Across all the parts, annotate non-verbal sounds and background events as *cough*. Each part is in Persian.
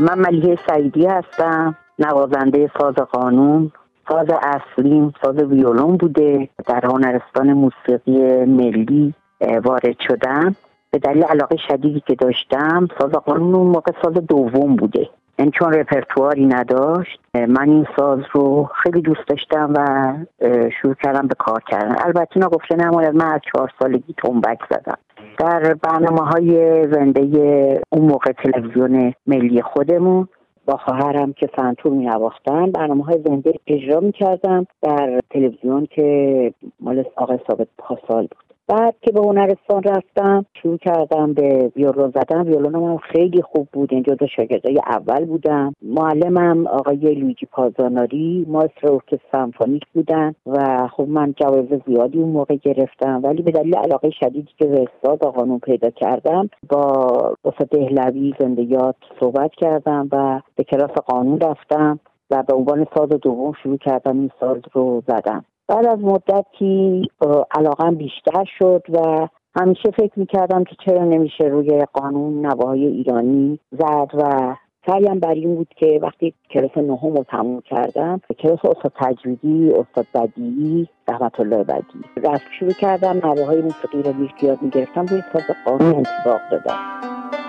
من ملیه سعیدی هستم نوازنده ساز قانون ساز اصلیم ساز ویولون بوده در هنرستان موسیقی ملی وارد شدم. به دلیل علاقه شدیدی که داشتم ساز قانون اون موقع ساز دوم بوده. این چون رپرتواری نداشت من این ساز رو خیلی دوست داشتم و شروع کردم به کار کردن. البته اینا گفته نماید من از چهار سالگی تنبک زدم. در برنامه های زنده اون موقع تلویزیون ملی خودمون با خواهرم که سنتور می نواختن برنامه های زنده اجرا می کردم در تلویزیون که مال آقای ثابت پاسال بود. بعد که به هنرستان رفتم شروع کردم به ویولون زدن. ویولونم هم خیلی خوب بود. این جزو شاگردای اول بودم. معلمم آقای لویجی پازاناری ماستر ارکستر سمفونیک بودن و خب من جوایز زیادی اون موقع گرفتم. ولی به دلیل علاقه شدیدی که به استاد قانون پیدا کردم با استاد دهلوی زندگیات صحبت کردم و به کلاس قانون رفتم و به عنوان ساز دوم شروع کردم این ساز رو زدم. بعد از مدتی علاقم بیشتر شد و همیشه فکر می‌کردم که چرا نمیشه روی قانون نواهای ایرانی زد و سعیم بر این بود که وقتی کلاس نهم رو تموم کردم کلاس استاد تجویدی استاد بدیعی رحمت الله بدی رفت شروع کردم نواهای موسیقی رو بیشتر می‌گرفتم روی ساز قانون انتباق دادم.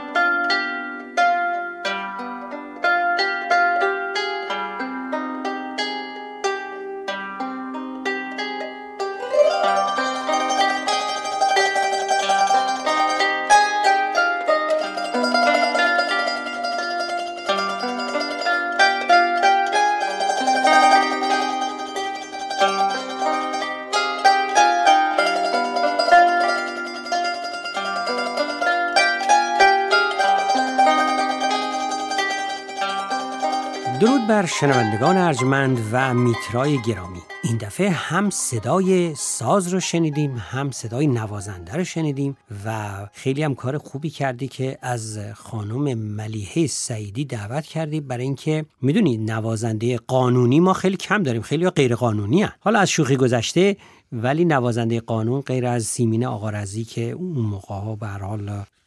درود بر شنوندگان ارجمند و میترای گرامی این دفعه هم صدای ساز رو شنیدیم هم صدای نوازنده رو شنیدیم و خیلی هم کار خوبی کردی که از خانم ملیحه سعیدی دعوت کردی برای اینکه می‌دونید نوازنده قانونی ما خیلی کم داریم خیلی غیر قانونی هن. حالا از شوخی گذشته ولی نوازنده قانون غیر از سیمین آقارزی که اون موقع ها به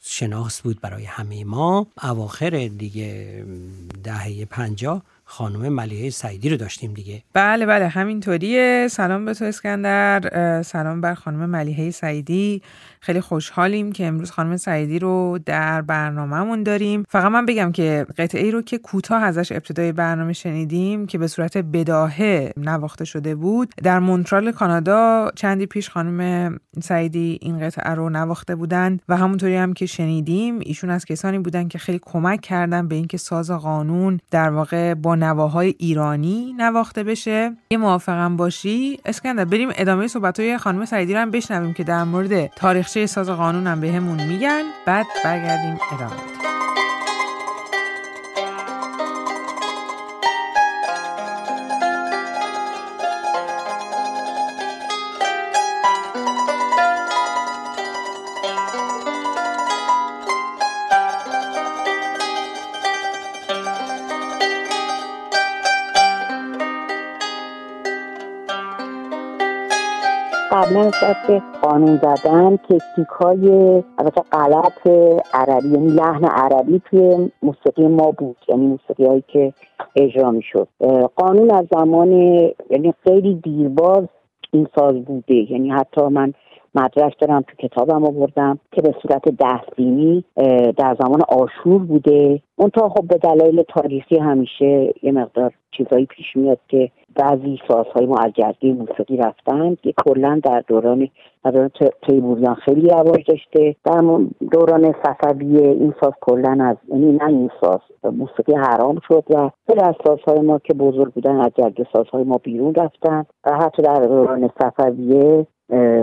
شناس بود برای همه ما. اواخر دیگه دهه پنجاه خانم ملیحه سعیدی رو داشتیم دیگه. بله بله همینطوریه. سلام به تو اسکندر. سلام بر خانم ملیحه سعیدی. خیلی خوشحالیم که امروز خانم سعیدی رو در برنامهمون داریم. فقط من بگم که قطعه ای رو که کوتاه ازش ابتدای برنامه شنیدیم که به صورت بداهه نواخته شده بود. در مونترال کانادا چندی پیش خانم سعیدی این قطعه رو نواخته بودند و همونطوری هم که شنیدیم ایشون از کسانی بودن که خیلی کمک کردن به اینکه ساز قانون در واقع با نواهای ایرانی نواخته بشه. یه موافقم باشی اسکندر بریم ادامه صحبت های خانم سعیدی رو هم بشنویم که در مورد تاریخچه ساز قانون هم بهمون میگن. بعد برگردیم ادامه. دست قانون زدن تکنیک های غلط عربی یعنی لحن عربی توی موسیقی ما بود یعنی موسیقی هایی که اجرا می شد قانون از زمان یعنی خیلی دیرباز این ساز بوده یعنی حتی من مدرک دارم تو کتابم آوردم که به صورت دستبینی در زمان آشور بوده. اونتا خب به دلایل تاریخی همیشه یه مقدار چیزایی پیش میاد که بعضی سازهای ما از موسیقی رفتن که کلا در دوران در تیموریان خیلی رواج داشته. در دوران صفویه این ساز کلا از یعنی نه این ساز موسیقی حرام شد و خیلی از سازهای ما که بزرگ بودن از سازهای ما بیرون رفتن و حتی در دوران صفویه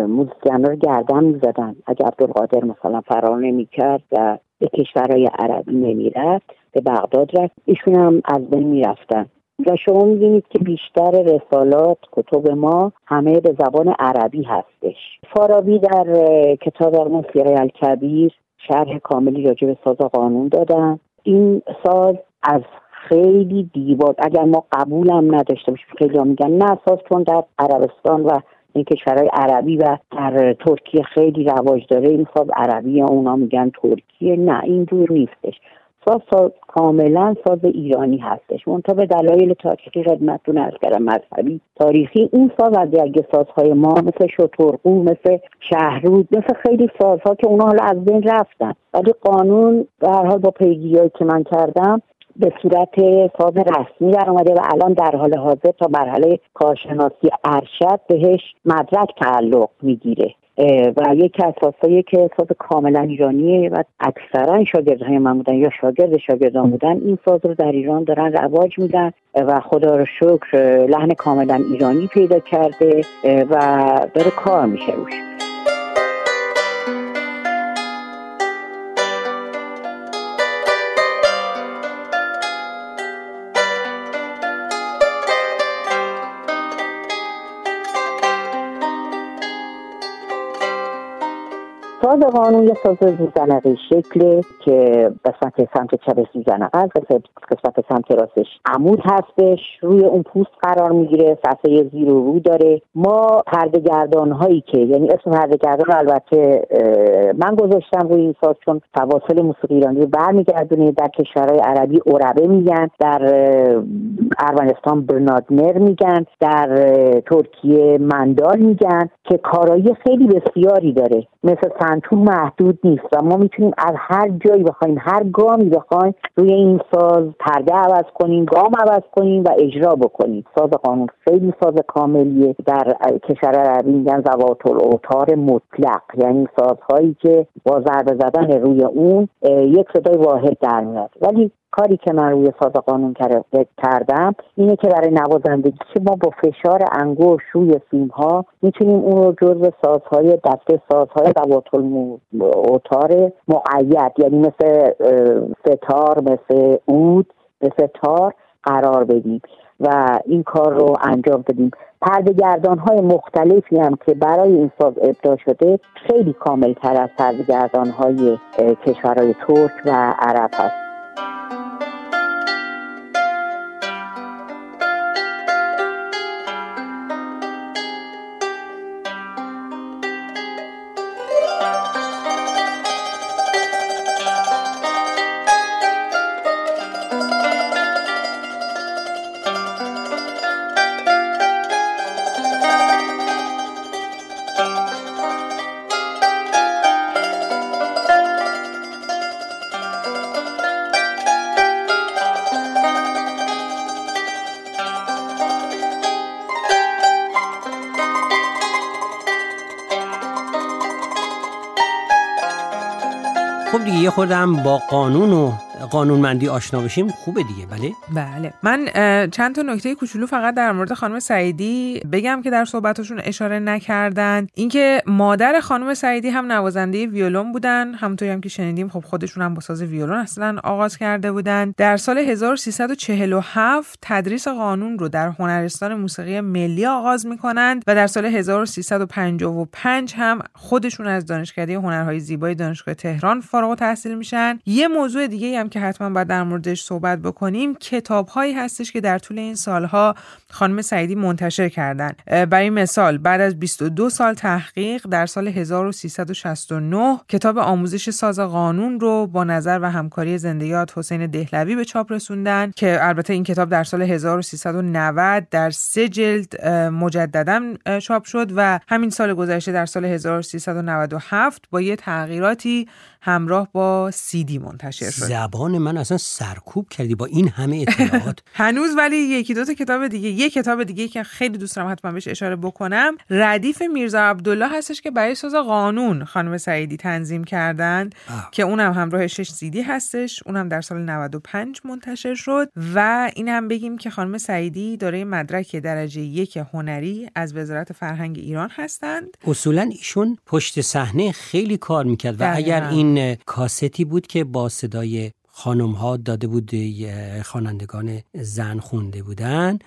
موزیسین رو گردن می‌زدن. اگر عبدالقادر مثلا فرار نمی‌کرد و به کشورهای عربی نمی‌رفت به بغداد رفت ایشون هم از بین می‌رفتن. و شما می‌بینید که بیشتر رسالات کتب ما همه به زبان عربی هستش. فارابی در کتاب موسیقی الکبیر شرح کاملی راجع به ساز قانون دادن. این ساز از خیلی دیوار اگر ما قبولم نداشته باشیم خیلی میگن نه ساز چون در عربستان و این کشورهای عربی و در ترکیه خیلی رواج داره. این ساز عربی اونا میگن ترکیه. نه اینجور نیستش. ساز, ساز کاملا ساز ایرانی هستش. منتها به دلایل تاریخی خدمتتون از کردم. مذهبی تاریخی این ساز از دیگه سازهای ما مثل شترقو مثل شهرود مثل خیلی سازها که اونا حالا از بین رفتن. ولی قانون در حال با پیگیری که من کردم به صورت ساز رسمی در آمده و الان در حال حاضر تا مرحله کارشناسی ارشد بهش مدرک تعلق می‌گیره. و یکی از سازهایی که ساز کاملا ایرانیه و اکثرا شاگردهای من بودن یا شاگرد شاگردان بودن این ساز رو در ایران دارن رواج میدن و خدا رو شکر لحن کاملا ایرانی پیدا کرده و داره کار میشه روش. ساز قانون یه ساز زوزنقی شکله که قسمت سمت چپ زوزنقه است قسمت سمت راستش عمود هستش روی اون پوست قرار می‌گیره صفحه زیر و رو داره. ما پردگردان هایی که یعنی اسم پردگردان البته من گذاشتم روی این ساز چون فواصل موسیقی ایرانی رو برمیگردونه در کشورهای عربی عربه میگن در ارمنستان برنادمر میگن در ترکیه مندال میگن که کارایی خیلی بسیاری داره. مثل سنتون محدود نیست و ما می‌تونیم از هر جایی بخوایم هر گامی بخوایم روی این ساز پرده عوض کنیم گام عوض کنیم و اجرا بکنیم. ساز قانون خیلی ساز کاملیه در کشور عربی میگن زوات الاوتار مطلق. یعنی سازهایی که با ضربه زدن روی اون یک صدای واحد در میاد. ولی کاری که من روی ساز قانون کردم اینه که برای نوازندگی که ما با فشار انگشت روی فیلم ها می‌تونیم اون رو جزو سازهای دسته سازهای ذوات اوتار معید یعنی مثل ستار مثل اود مثل تار قرار بدیم و این کار رو انجام بدیم. پردگردان های مختلفی هم که برای این ساز ابدا شده خیلی کامل تر از پردگردان های کشورهای ترک و عرب هست. خب دیگه یه خودم با قانون و قانونمندی آشنا بشیم خوبه دیگه بله؟ بله. من چند تا نکته کوچولو فقط در مورد خانم سعیدی بگم که در صحبتشون اشاره نکردن. اینکه مادر خانم سعیدی هم نوازنده ویولون بودن همونطوری هم که شنیدیم خب خودشون هم با ساز ویولون اصلا آغاز کرده بودن. در سال 1347 تدریس قانون رو در هنرستان موسیقی ملی آغاز می‌کنند و در سال 1355 هم خودشون از دانشکده هنرهای زیبای دانشگاه تهران فارغ التحصیل میشن. یه موضوع دیگه هم که حتما باید در موردش صحبت بکنیم کتاب هایی هستش که در طول این سالها خانم سعیدی منتشر کردن. برای مثال بعد از 22 سال تحقیق در سال 1369 کتاب آموزش ساز قانون رو با نظر و همکاری زندگیات حسین دهلوی به چاپ رسوندن که البته این کتاب در سال 1390 در سه جلد مجددا چاپ شد و همین سال گذشته در سال 1397 با یه تغییراتی همراه با سیدی منتشر شد. زبان من اصلا سرکوب کردی با این همه اطلاعات. *laughs* هنوز ولی یکی دو تا کتاب دیگه یک کتاب دیگه که خیلی دوست دارم حتما بهش اشاره بکنم. ردیف میرزا عبدالله هستش که برای ساز قانون خانم سعیدی تنظیم کردن که اونم همراه شش سیدی هستش. اونم در سال 95 منتشر شد و این هم بگیم که خانم سعیدی دارای مدرک درجه یک هنری از وزارت فرهنگ ایران هستند. اصولا ایشون پشت صحنه خیلی کار می‌کرد و اگر این این کاستی بود که با صدای خانم ها داده بود خوانندگان زن خونده بودن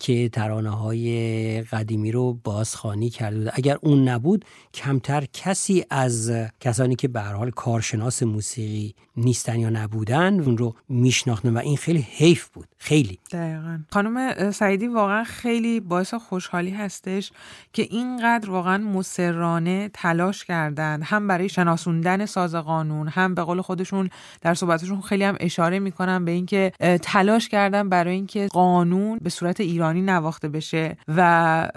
که ترانه های قدیمی رو بازخوانی کرده بود. اگر اون نبود کمتر کسی از کسانی که به حال کارشناس موسیقی نیستن یا نبودن اون رو میشناختن و این خیلی حیف بود. خیلی. دقیقا. خانم سعیدی واقعا خیلی باعث خوشحالی هستش که اینقدر واقعا مسررانه تلاش کردند هم برای شناسوندن ساز قانون هم به قول خودشون در صحبتشون خیلی هم اشاره می‌کنن به اینکه تلاش کردن برای اینکه قانون به صورت ایرانی نواخته بشه و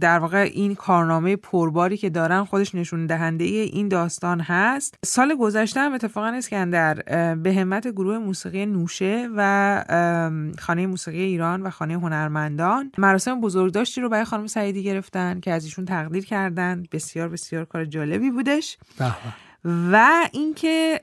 در واقع این کارنامه پرباری که دارن خودش نشون دهنده این داستان هست. سال گذشته هم اتفاقا اسکندر به همت گروه موسیقی نوشه و خانه موسیقی ایران و خانه هنرمندان. مراسم بزرگداشتی رو برای خانم سعیدی گرفتن که از ایشون تقدیر کردن. بسیار بسیار کار جالبی بودش. و اینکه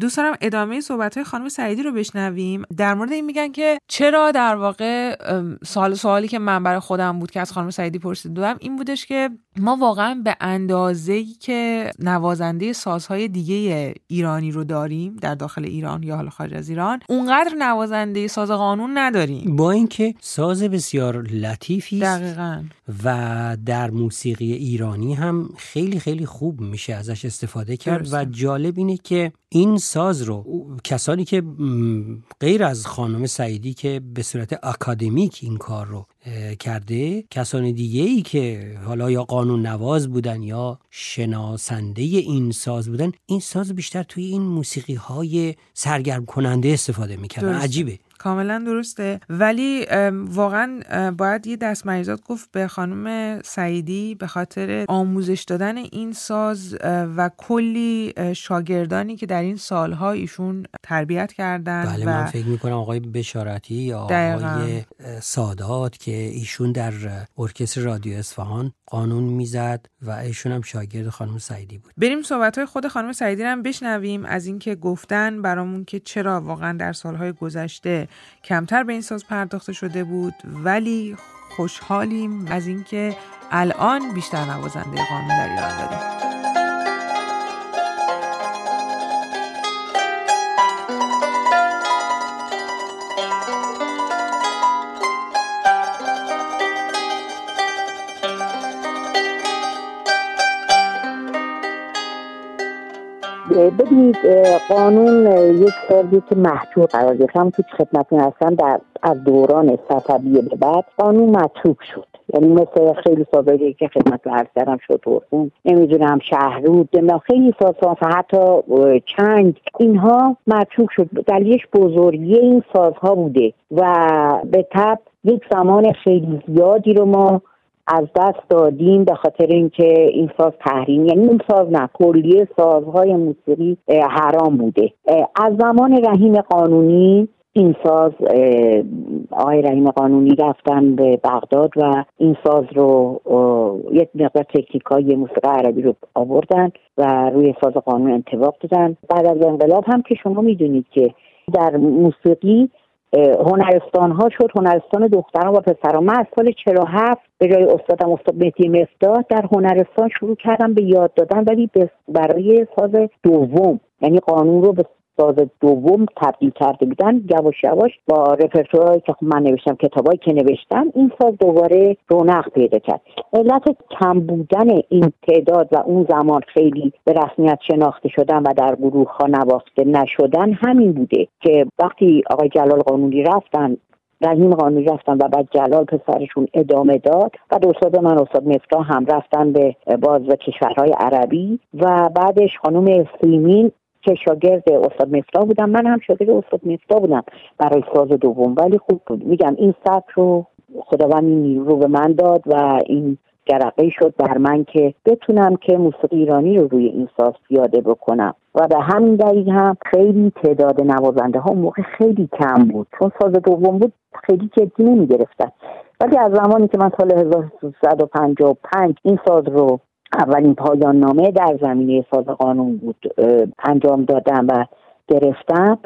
دوست دارم ادامه صحبت های خانم سعیدی رو بشنویم. در مورد این میگن که چرا در واقع سوال سوالی که من برای خودم بود که از خانم سعیدی پرسیده این بودش که ما واقعا به اندازه که نوازنده سازهای دیگه ایرانی رو داریم در داخل ایران یا حالا خارج از ایران اونقدر نوازنده ساز قانون نداریم. با اینکه ساز بسیار لطیفی دقیقا. و در موسیقی ایرانی هم خیلی خیلی خوب میشه ازش استفاده کرد و جالب اینه که این ساز رو کسانی که غیر از خانم سعیدی که به صورت اکادمیک این کار رو کرده کسان دیگه ای که حالا یا قانون نواز بودن یا شناسنده این ساز بودن این ساز بیشتر توی این موسیقی های سرگرم کننده استفاده می‌کردن. عجیبه. کاملا درسته. ولی واقعا باید یه دست مریضات گفت به خانم سعیدی به خاطر آموزش دادن این ساز و کلی شاگردانی که در این سالها ایشون تربیت کردن بله و من فکر می‌کنم آقای بشارتی یا آقای سادات که ایشون در ارکستر رادیو اصفهان قانون می‌زد و ایشون هم شاگرد خانم سعیدی بود. بریم صحبت های خود خانم سعیدی هم بشنویم. از اینکه گفتن برامون که چرا واقعا در سالهای گذشته کمتر به این ساز پرداخته شده بود ولی خوشحالیم از اینکه الان بیشتر نوازنده قانون در ایران داریم. ببینید قانون یک سازی که محجور قرار گرفت. هم که خدمتون هستن در از دوران صفویه به بعد قانون متروک شد. یعنی مثل خیلی سازایی که خدمت عرض کردم شد نمی‌دونم شهرود نمی‌دونم خیلی سازها حتی چنگ اینها متروک شد. دلیلش بزرگی این سازها بوده و به تب یک زمان خیلی زیادی رو ما از دست دادیم به خاطر اینکه این ساز تحریم یعنی این ساز نه کلیه سازهای موسیقی حرام بوده. از زمان رحیم قانونی این ساز آقای رحیم قانونی رفتن به بغداد و این ساز رو یک مقدار تکنیکای موسیقی عربی رو آوردن و روی ساز قانون انتباق دادن. بعد از انقلاب هم که شما می‌دونید که در موسیقی هنرستان ها شد هنرستان دختران و پسران. من از سال 47 به جای استادم استاد مهدی مفتاح در هنرستان شروع کردم به یاد دادن ولی برای ساز دوم یعنی قانون رو ساز دوم تبدیل کرده بودن یواش یواش با رپرتوری که خب من نوشتم کتابایی که نوشتم این ساز دوباره رونق پیدا کرد. علت کم بودن این تعداد و اون زمان خیلی به رسمیت شناخته شدن و در گروه ها نواخته نشدن همین بوده که وقتی آقای جلال قانونی رفتن رحیم قانونی رفتن و بعد جلال پسرشون ادامه داد و استاد من استاد مفتاح هم رفتن به باز به کشورهای عربی و بعدش خانم سیمین که شاگرد استاد مفتاح بودم. من هم شاگرد استاد مفتاح بودم برای ساز دوم ولی خوب بود. میگم این سبک رو خداوند این رو به من داد و این جرقه شد بر من که بتونم که موسیقی ایرانی رو روی این ساز پیاده بکنم. و به همین دلیل هم خیلی تعداد نوازنده ها موقع خیلی کم بود. چون ساز دوم بود خیلی جدی نمی گرفتن ولی از زمانی که من سال 1355 این ساز رو اولین پایان نامه در زمینه ساز قانون بود انجام دادم و گرفتم.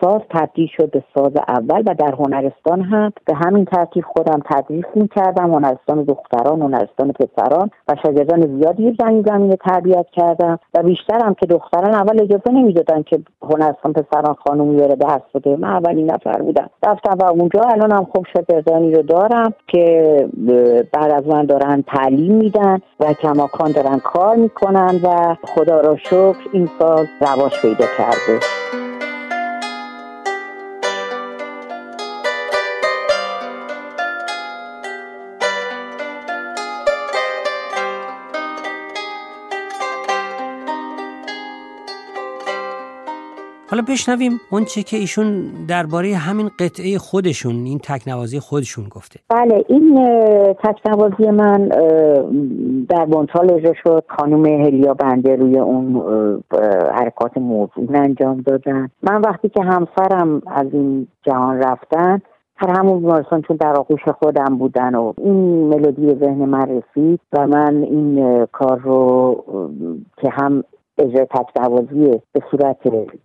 ساز تبدیل شد به ساز اول و در هنرستان هم به همین ترتیب خودم تدریس می کردم هنرستان دختران هنرستان پسران و شاگردان زیادی زمین زمینه تربیت کردم و بیشتر هم که دختران اول اجازه نمی‌دادن که هنرستان پسران خانومی بره درس بده. من اولین نفر بودم. رفتم و اونجا الان هم خوب شاگردانی رو دارم که بعد از من دارن تعلیم میدن و کماکان دارن کار می‌کنن و خدا را شکر این ساز رواج پیدا کرده. حالا بشنویم اون چه که ایشون درباره همین قطعه خودشون این تکنوازی خودشون گفته. بله این تکنوازی من در مونتال اجرا شد. خانم هلیا بنده روی اون حرکات موضوع انجام دادن. من وقتی که همسرم از این جهان رفتن هر همون بیمارستان چون در آغوش خودم بودن و این ملودی ذهن من رسید و من این کار رو که هم اجرا تکنوازی به صورت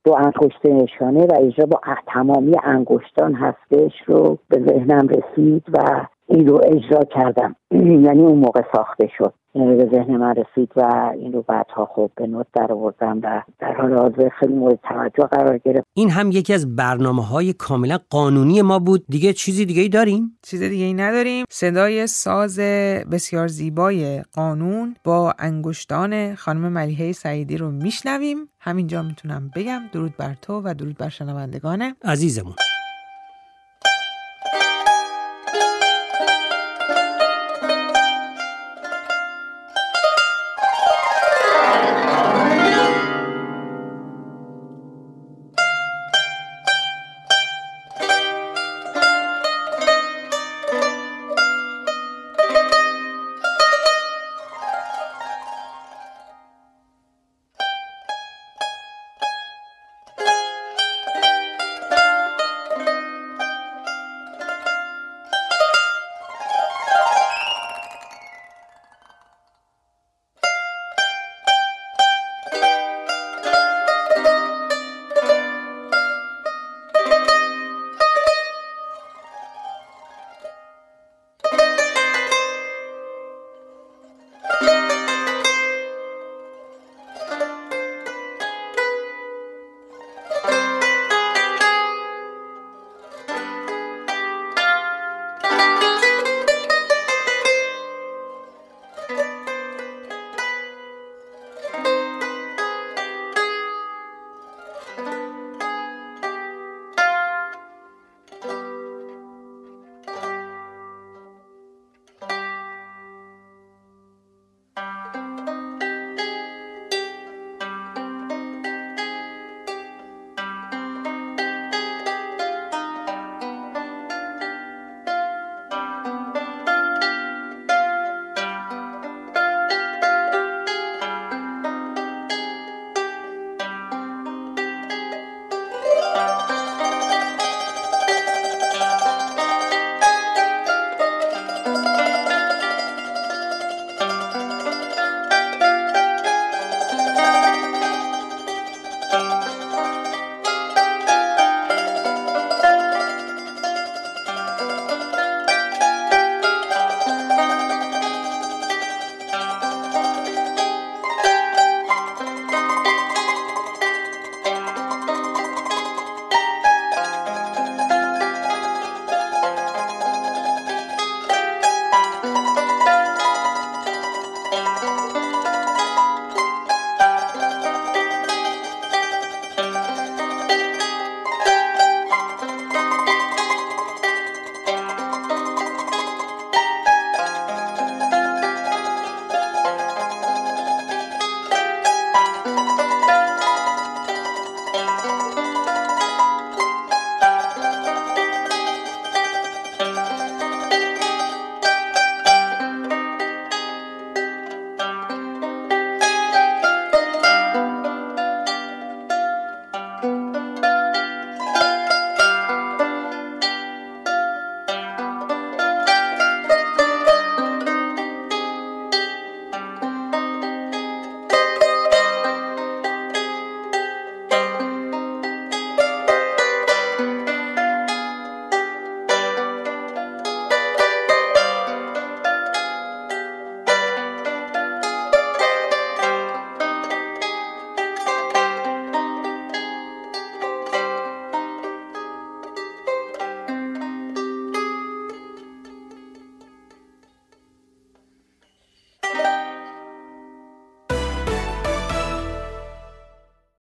دو انگشت نشانه و اجرا با تمامی انگشتان هستش رو به ذهنم رسید و این رو اجرا کردم. *clears throat* یعنی اون موقع ساخته شد. یعنی به ذهن من رسید و این رو بعدها خوب به نوت در آوردم و در حال حاضر خیلی مورد توجه قرار گرفت. این هم یکی از برنامه های کاملا قانونی ما بود. دیگه چیزی دیگه ای داریم؟ چیز دیگه ای نداریم. صدای ساز بسیار زیبای قانون با انگشتان خانم ملیحه سعیدی رو میشنویم. همینجا می‌تونم بگم. درود بر تو و درود بر شنوندگان. عزیزمون.